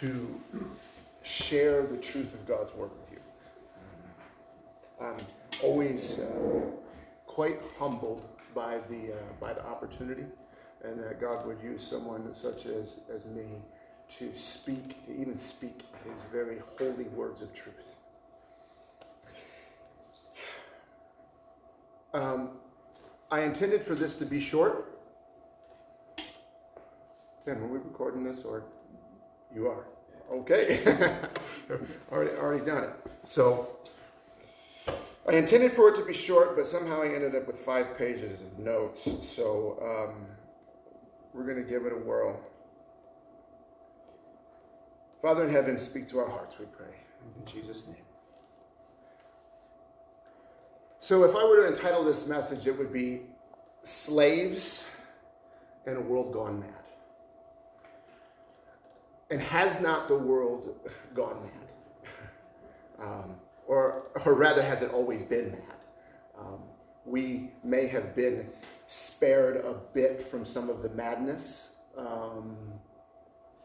to share the truth of God's word with you. I'm always uh, quite humbled by the, uh, by the opportunity and that God would use someone such as, as me to speak, to even speak his very holy words of truth. Um, I intended for this to be short. Ken, were we recording this or you are? Okay. already, already done it. So I intended for it to be short, but somehow I ended up with five pages of notes. So um, we're going to give it a whirl. Father in heaven, speak to our hearts, we pray. In Jesus' name. So, if I were to entitle this message, it would be Slaves in a World Gone Mad. And has not the world gone mad? Um, or, or rather, has it always been mad? Um, we may have been spared a bit from some of the madness, um,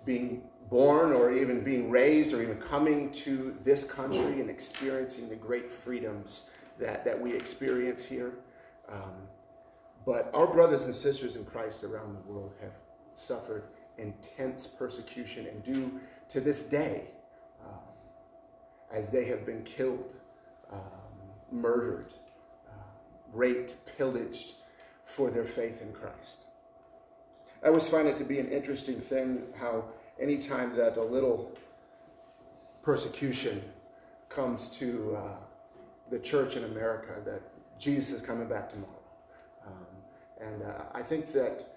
being born or even being raised or even coming to this country and experiencing the great freedoms that, that we experience here. Um, but our brothers and sisters in Christ around the world have suffered intense persecution and do to this day um, as they have been killed, um, murdered, uh, raped, pillaged for their faith in Christ. I always find it to be an interesting thing how anytime that a little persecution comes to uh, the church in America that Jesus is coming back tomorrow. Um, and uh, I think that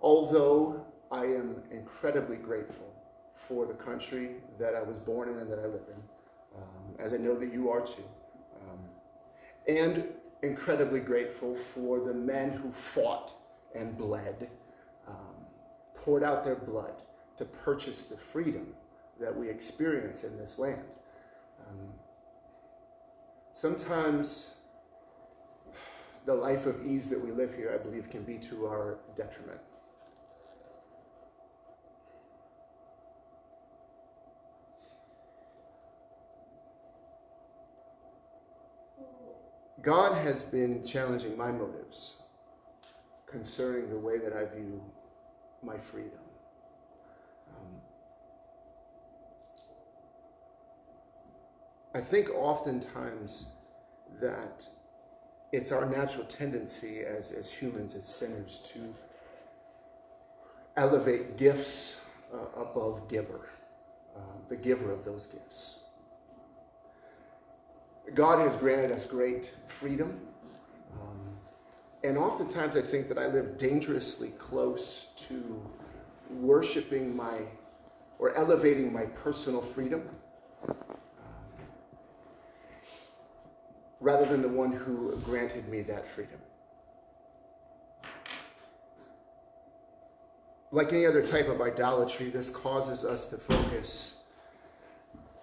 although I am incredibly grateful for the country that I was born in and that I live in, um, as I know that you are too, um, and incredibly grateful for the men who fought and bled, um, poured out their blood to purchase the freedom that we experience in this land. Um, Sometimes the life of ease that we live here, I believe, can be to our detriment. God has been challenging my motives concerning the way that I view my freedom. Um, I think oftentimes that it's our natural tendency as, as humans, as sinners, to elevate gifts uh, above giver, uh, the giver of those gifts. God has granted us great freedom. Um, and oftentimes I think that I live dangerously close to worshiping my or elevating my personal freedom rather than the one who granted me that freedom. Like any other type of idolatry, this causes us to focus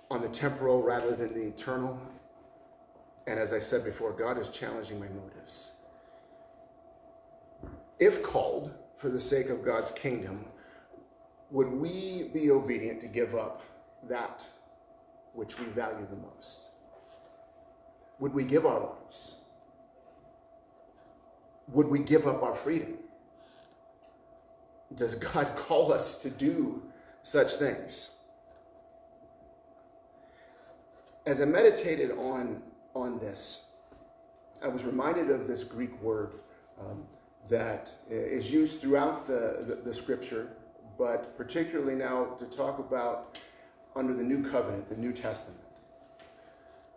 on the temporal rather than the eternal. And as I said before, God is challenging my motives. If called for the sake of God's kingdom, would we be obedient to give up that which we value the most? Would we give our lives? Would we give up our freedom? Does God call us to do such things? As I meditated on, on this, I was reminded of this Greek word um, that is used throughout the, the, the scripture, but particularly now to talk about under the new covenant, the New Testament.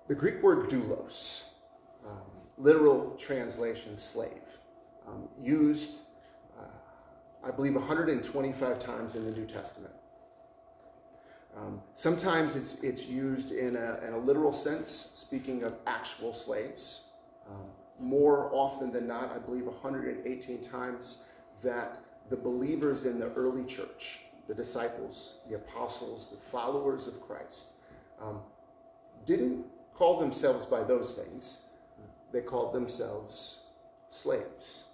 The Greek word doulos, um, literal translation slave, um, used, uh, I believe, 125 times in the New Testament. Um, sometimes it's, it's used in a, in a literal sense, speaking of actual slaves. Um, more often than not, I believe 118 times that the believers in the early church, the disciples, the apostles, the followers of Christ, um, didn't call themselves by those things. They called themselves slaves.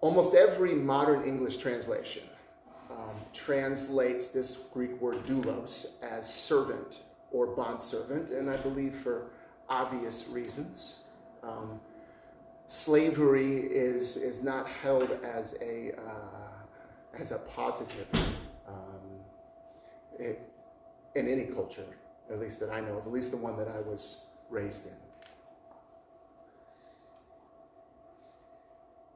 Almost every modern English translation um, translates this Greek word doulos as servant or bondservant, and I believe for obvious reasons. Um, slavery is, is not held as a, uh, as a positive um, it, in any culture, at least that I know of, at least the one that I was raised in.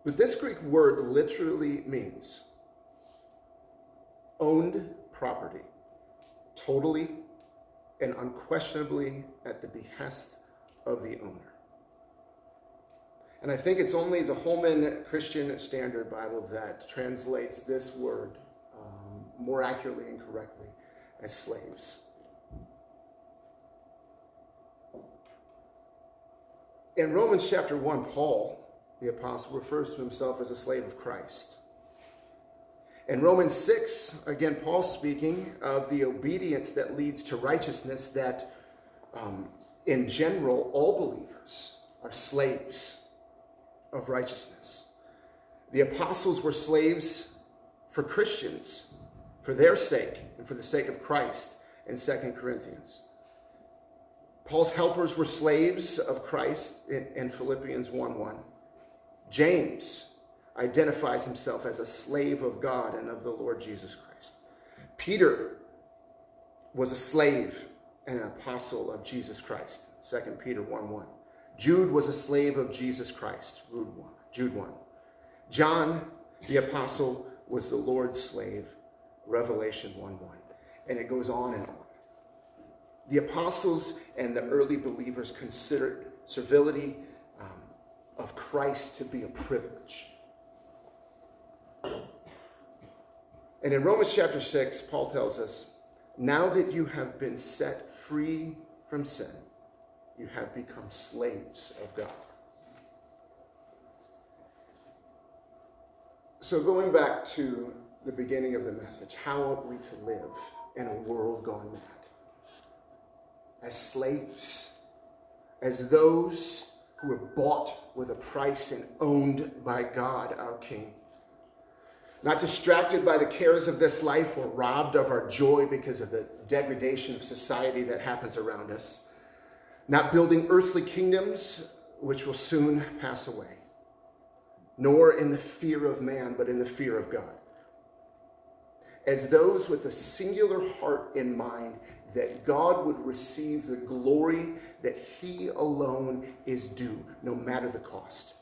But this Greek word literally means owned property, totally and unquestionably at the behest of the owner. And I think it's only the Holman Christian Standard Bible that translates this word um, more accurately and correctly as slaves. In Romans chapter 1, Paul, the apostle, refers to himself as a slave of Christ. In Romans 6, again, Paul speaking of the obedience that leads to righteousness, that um, in general, all believers are slaves of righteousness. The apostles were slaves for Christians, for their sake, and for the sake of Christ in 2 Corinthians. Paul's helpers were slaves of Christ in, in Philippians 1 1. James identifies himself as a slave of God and of the Lord Jesus Christ. Peter was a slave and an apostle of Jesus Christ. 2 Peter 1 1. Jude was a slave of Jesus Christ. Jude 1. John, the apostle, was the Lord's slave. Revelation 1 1. And it goes on and on. The apostles and the early believers considered servility um, of Christ to be a privilege. And in Romans chapter 6, Paul tells us, now that you have been set free from sin, you have become slaves of God. So, going back to the beginning of the message, how are we to live in a world gone mad? As slaves, as those who are bought with a price and owned by God, our King not distracted by the cares of this life or robbed of our joy because of the degradation of society that happens around us, not building earthly kingdoms which will soon pass away, nor in the fear of man, but in the fear of God. As those with a singular heart in mind that God would receive the glory that He alone is due, no matter the cost.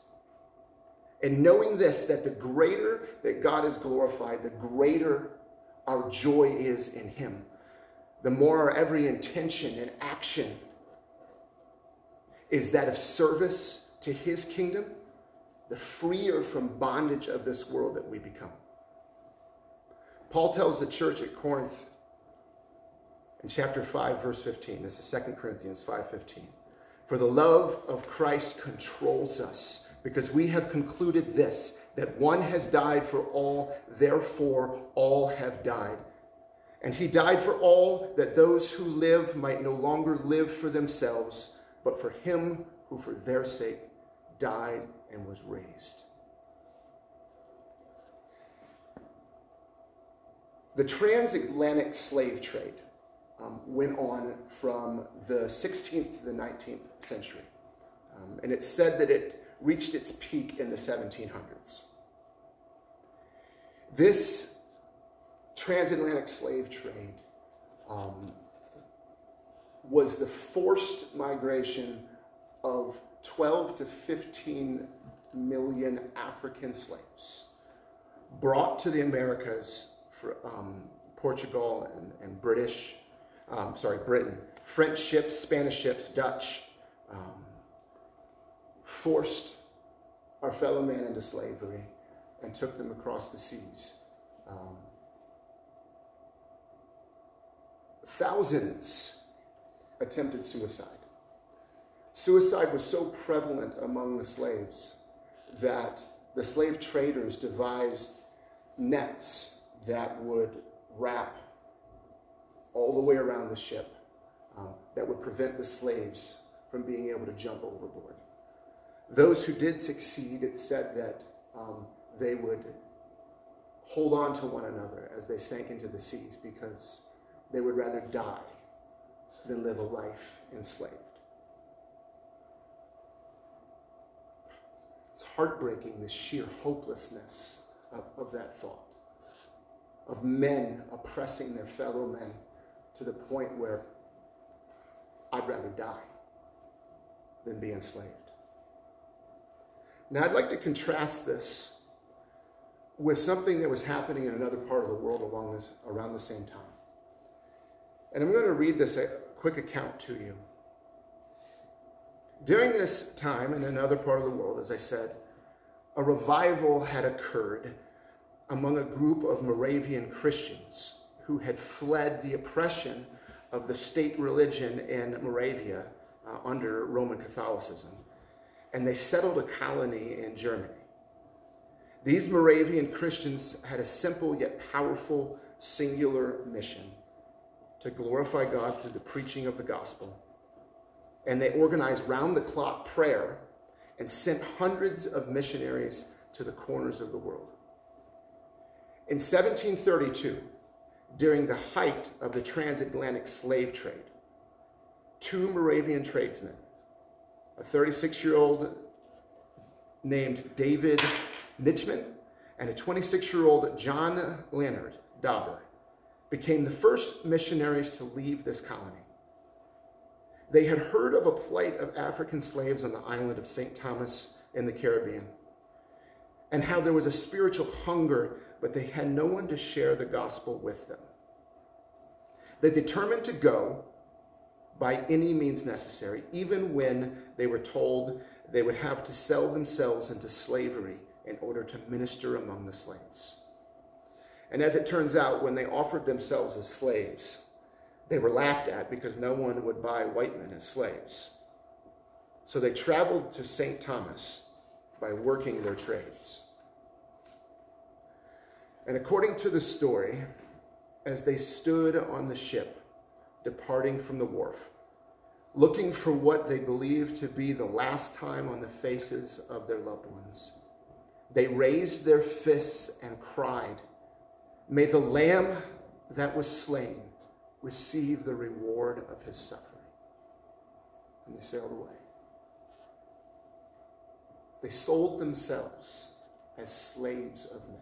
And knowing this, that the greater that God is glorified, the greater our joy is in Him. The more our every intention and action is that of service to His kingdom, the freer from bondage of this world that we become. Paul tells the church at Corinth in chapter 5, verse 15. This is 2 Corinthians 5:15. For the love of Christ controls us because we have concluded this that one has died for all, therefore all have died. And he died for all that those who live might no longer live for themselves, but for him who for their sake died and was raised. The transatlantic slave trade um, went on from the 16th to the 19th century. Um, and it's said that it reached its peak in the 1700s. This transatlantic slave trade um, was the forced migration of 12 to 15 million African slaves brought to the Americas for um, Portugal and, and British, um, sorry, Britain, French ships, Spanish ships, Dutch, um, forced our fellow man into slavery and took them across the seas. Um, thousands attempted suicide. Suicide was so prevalent among the slaves that the slave traders devised nets that would wrap all the way around the ship um, that would prevent the slaves from being able to jump overboard. Those who did succeed, it said that um, they would hold on to one another as they sank into the seas because they would rather die than live a life enslaved. It's heartbreaking, the sheer hopelessness of, of that thought, of men oppressing their fellow men to the point where I'd rather die than be enslaved. Now, I'd like to contrast this with something that was happening in another part of the world along this, around the same time. And I'm going to read this quick account to you. During this time, in another part of the world, as I said, a revival had occurred among a group of Moravian Christians who had fled the oppression of the state religion in Moravia uh, under Roman Catholicism. And they settled a colony in Germany. These Moravian Christians had a simple yet powerful singular mission to glorify God through the preaching of the gospel. And they organized round the clock prayer and sent hundreds of missionaries to the corners of the world. In 1732, during the height of the transatlantic slave trade, two Moravian tradesmen, a 36 year old named David Nitschmann and a 26 year old John Leonard Dober, became the first missionaries to leave this colony. They had heard of a plight of African slaves on the island of St. Thomas in the Caribbean and how there was a spiritual hunger, but they had no one to share the gospel with them. They determined to go by any means necessary, even when they were told they would have to sell themselves into slavery in order to minister among the slaves. And as it turns out, when they offered themselves as slaves, they were laughed at because no one would buy white men as slaves. So they traveled to St. Thomas by working their trades. And according to the story, as they stood on the ship, departing from the wharf, looking for what they believed to be the last time on the faces of their loved ones, they raised their fists and cried, May the Lamb that was slain receive the reward of his suffering. And they sailed away. They sold themselves as slaves of men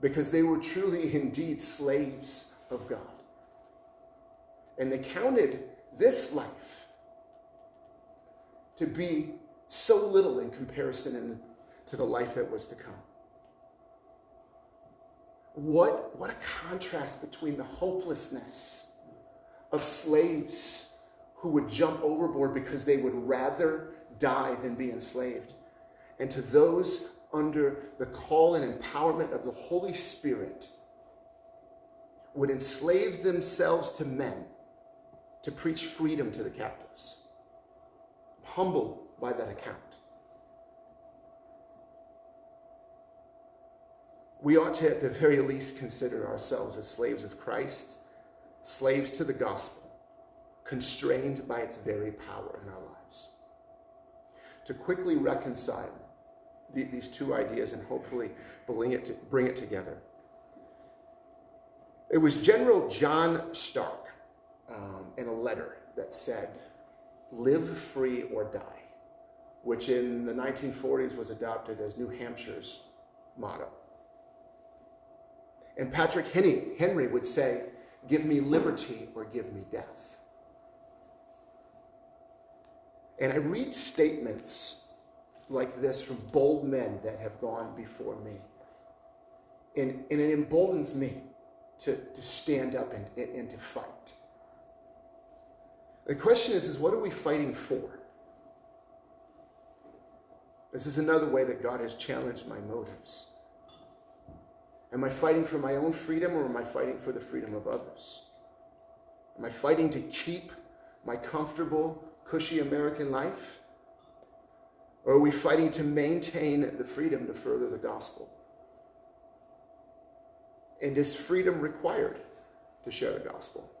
because they were truly indeed slaves of God. And they counted this life to be so little in comparison to the life that was to come. What, what a contrast between the hopelessness of slaves who would jump overboard because they would rather die than be enslaved, and to those under the call and empowerment of the Holy Spirit would enslave themselves to men to preach freedom to the captives. Humbled by that account. we ought to, at the very least, consider ourselves as slaves of Christ, slaves to the gospel, constrained by its very power in our lives. To quickly reconcile the, these two ideas and hopefully bring it, to, bring it together. It was General John Stark um, in a letter that said, Live free or die, which in the 1940s was adopted as New Hampshire's motto. And Patrick Henry Henry would say, Give me liberty or give me death. And I read statements like this from bold men that have gone before me. And, and it emboldens me to, to stand up and, and to fight. The question is, is what are we fighting for? This is another way that God has challenged my motives. Am I fighting for my own freedom or am I fighting for the freedom of others? Am I fighting to keep my comfortable, cushy American life? Or are we fighting to maintain the freedom to further the gospel? And is freedom required to share the gospel?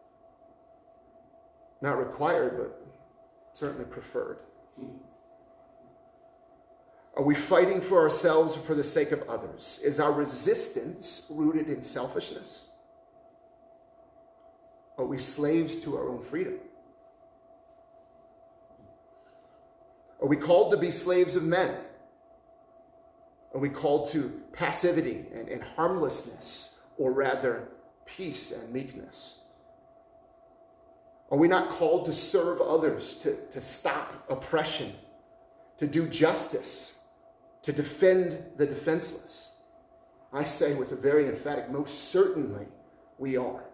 Not required, but certainly preferred. Are we fighting for ourselves or for the sake of others? Is our resistance rooted in selfishness? Are we slaves to our own freedom? Are we called to be slaves of men? Are we called to passivity and, and harmlessness, or rather, peace and meekness? Are we not called to serve others, to, to stop oppression, to do justice, to defend the defenseless? I say with a very emphatic, most certainly we are.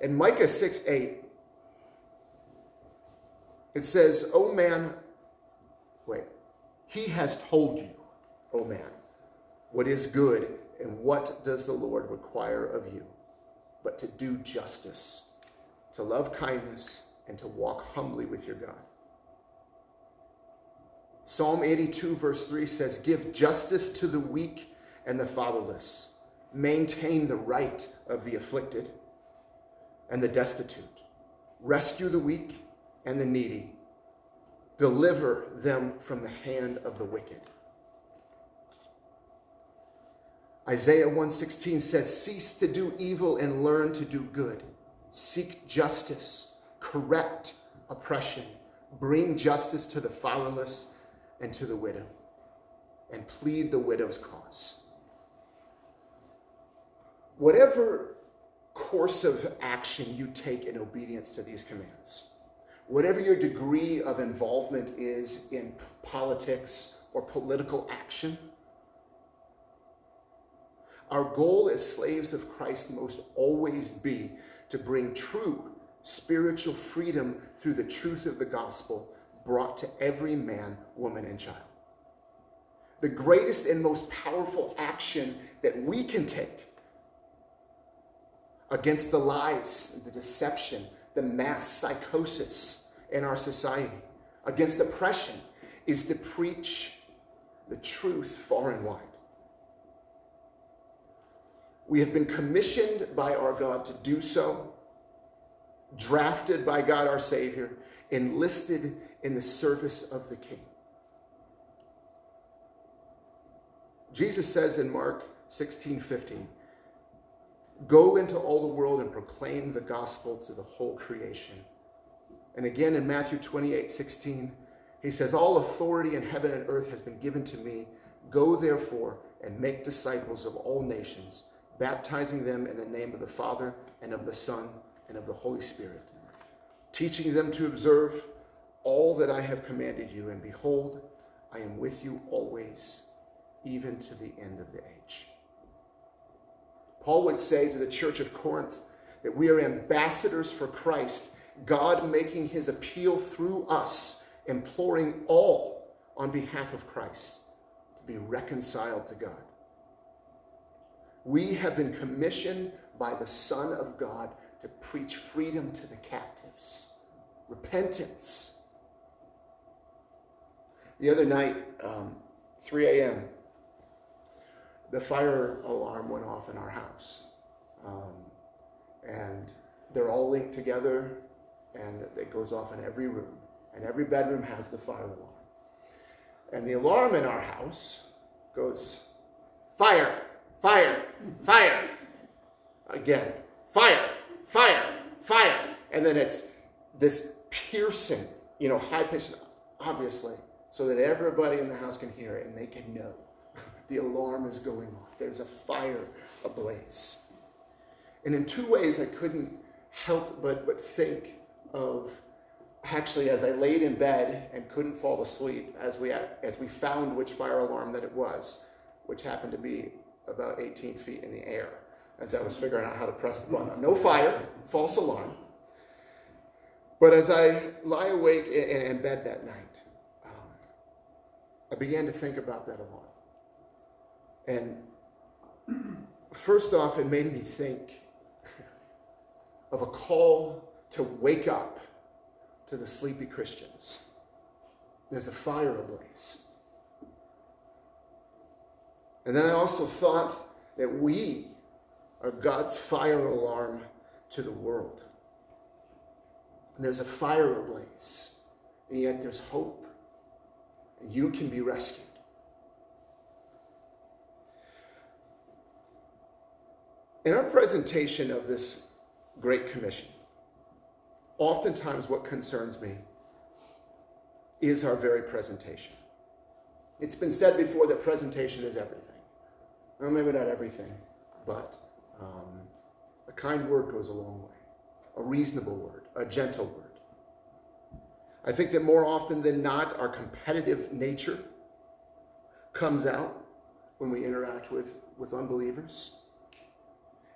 In Micah 6 8, it says, O man, wait, he has told you, O man, what is good and what does the Lord require of you, but to do justice, to love kindness, and to walk humbly with your God. Psalm 82, verse 3 says, Give justice to the weak and the fatherless, maintain the right of the afflicted and the destitute, rescue the weak and the needy, deliver them from the hand of the wicked. Isaiah 116 says, Cease to do evil and learn to do good. Seek justice, correct oppression, bring justice to the fatherless and to the widow, and plead the widow's cause. Whatever course of action you take in obedience to these commands, whatever your degree of involvement is in politics or political action, our goal as slaves of Christ must always be to bring true spiritual freedom through the truth of the gospel brought to every man, woman, and child. The greatest and most powerful action that we can take against the lies, the deception, the mass psychosis in our society, against oppression, is to preach the truth far and wide. We have been commissioned by our God to do so, drafted by God our Savior, enlisted in the service of the King. Jesus says in Mark 16 15, Go into all the world and proclaim the gospel to the whole creation. And again in Matthew 28 16, he says, All authority in heaven and earth has been given to me. Go therefore and make disciples of all nations, baptizing them in the name of the Father and of the Son and of the Holy Spirit, teaching them to observe all that I have commanded you. And behold, I am with you always, even to the end of the age. Paul would say to the church of Corinth that we are ambassadors for Christ, God making his appeal through us, imploring all on behalf of Christ to be reconciled to God. We have been commissioned by the Son of God to preach freedom to the captives, repentance. The other night, um, 3 a.m., the fire alarm went off in our house. Um, and they're all linked together, and it goes off in every room. And every bedroom has the fire alarm. And the alarm in our house goes fire, fire, fire. Again, fire, fire, fire. And then it's this piercing, you know, high pitched, obviously, so that everybody in the house can hear it and they can know the alarm is going off. There's a fire ablaze. And in two ways, I couldn't help but, but think of actually as I laid in bed and couldn't fall asleep as we, as we found which fire alarm that it was, which happened to be about 18 feet in the air as I was figuring out how to press the button. No fire, false alarm. But as I lie awake in, in bed that night, um, I began to think about that alarm. And first off, it made me think of a call to wake up to the sleepy Christians. There's a fire ablaze. And then I also thought that we are God's fire alarm to the world. And there's a fire ablaze, and yet there's hope and you can be rescued. In our presentation of this Great Commission, oftentimes what concerns me is our very presentation. It's been said before that presentation is everything. Well, maybe not everything, but um, a kind word goes a long way, a reasonable word, a gentle word. I think that more often than not, our competitive nature comes out when we interact with, with unbelievers.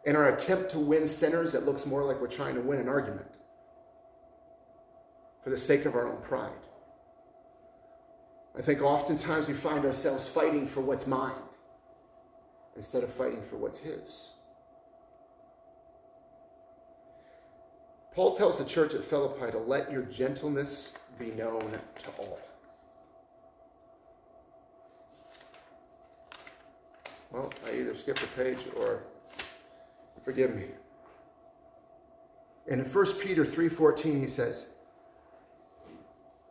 In our attempt to win sinners, it looks more like we're trying to win an argument for the sake of our own pride. I think oftentimes we find ourselves fighting for what's mine instead of fighting for what's his. Paul tells the church at Philippi to let your gentleness be known to all. Well, I either skipped a page or forgive me. And in 1 Peter 3:14 he says,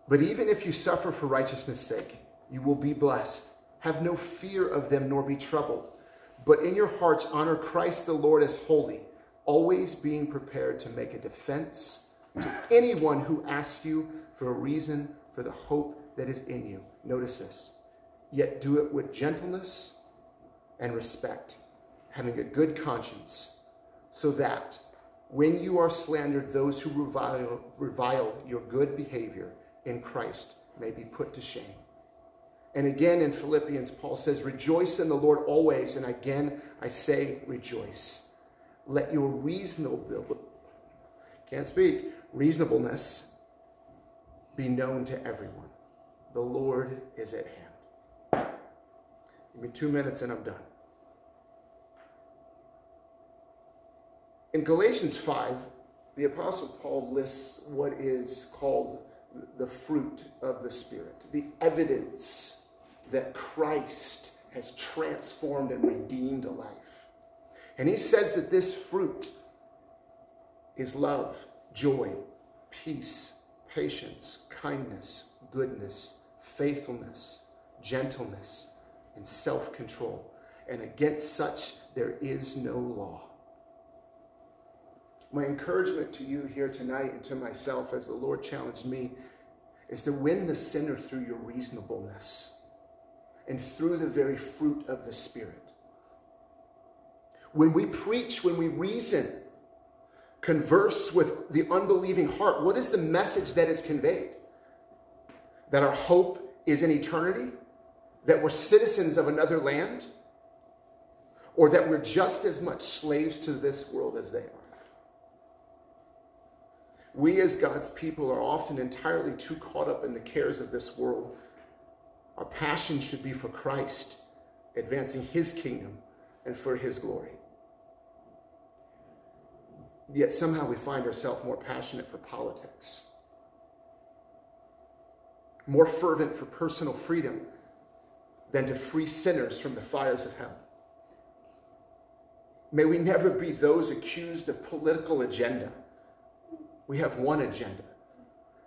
"But even if you suffer for righteousness' sake, you will be blessed. Have no fear of them nor be troubled, but in your hearts honor Christ the Lord as holy." always being prepared to make a defense to anyone who asks you for a reason for the hope that is in you. Notice this. Yet do it with gentleness and respect, having a good conscience, so that when you are slandered, those who revile, revile your good behavior in Christ may be put to shame. And again in Philippians, Paul says, Rejoice in the Lord always. And again, I say, Rejoice let your reasonable, can't speak, reasonableness be known to everyone. The Lord is at hand. Give me two minutes and I'm done. In Galatians 5, the Apostle Paul lists what is called the fruit of the Spirit, the evidence that Christ has transformed and redeemed a life. And he says that this fruit is love, joy, peace, patience, kindness, goodness, faithfulness, gentleness, and self control. And against such there is no law. My encouragement to you here tonight and to myself as the Lord challenged me is to win the sinner through your reasonableness and through the very fruit of the Spirit. When we preach, when we reason, converse with the unbelieving heart, what is the message that is conveyed? That our hope is in eternity? That we're citizens of another land? Or that we're just as much slaves to this world as they are? We, as God's people, are often entirely too caught up in the cares of this world. Our passion should be for Christ, advancing his kingdom and for his glory. Yet somehow we find ourselves more passionate for politics, more fervent for personal freedom than to free sinners from the fires of hell. May we never be those accused of political agenda. We have one agenda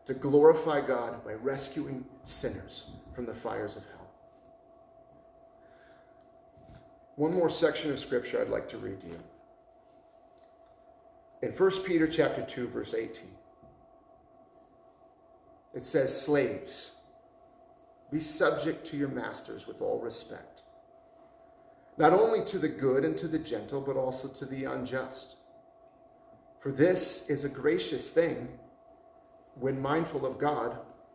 to glorify God by rescuing sinners from the fires of hell. One more section of scripture I'd like to read to you in 1 Peter chapter 2 verse 18 it says slaves be subject to your masters with all respect not only to the good and to the gentle but also to the unjust for this is a gracious thing when mindful of God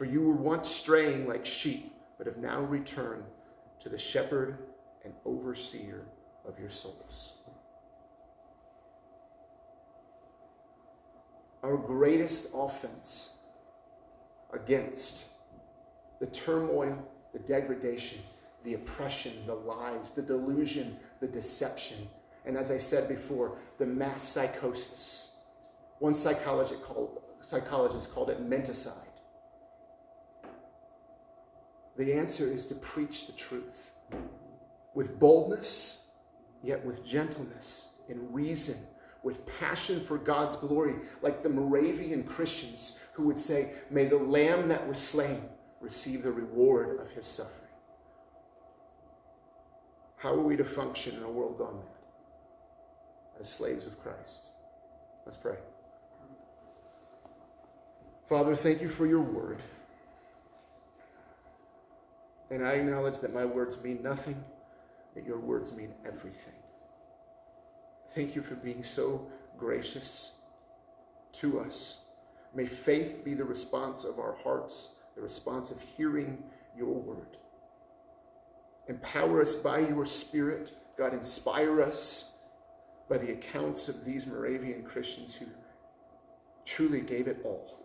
For you were once straying like sheep, but have now returned to the shepherd and overseer of your souls. Our greatest offense against the turmoil, the degradation, the oppression, the lies, the delusion, the deception, and as I said before, the mass psychosis. One psychologist called, psychologist called it menticide. The answer is to preach the truth with boldness, yet with gentleness and reason, with passion for God's glory, like the Moravian Christians who would say, May the lamb that was slain receive the reward of his suffering. How are we to function in a world gone mad? As slaves of Christ. Let's pray. Father, thank you for your word. And I acknowledge that my words mean nothing, that your words mean everything. Thank you for being so gracious to us. May faith be the response of our hearts, the response of hearing your word. Empower us by your Spirit. God, inspire us by the accounts of these Moravian Christians who truly gave it all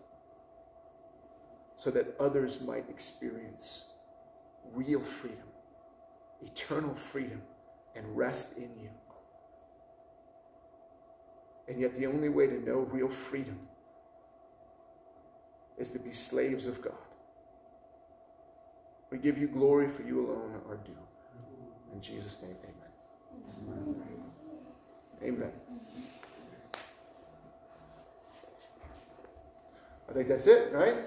so that others might experience real freedom, eternal freedom, and rest in you. And yet, the only way to know real freedom is to be slaves of God. We give you glory for you alone are due. In Jesus' name, amen. Amen. I think that's it, right?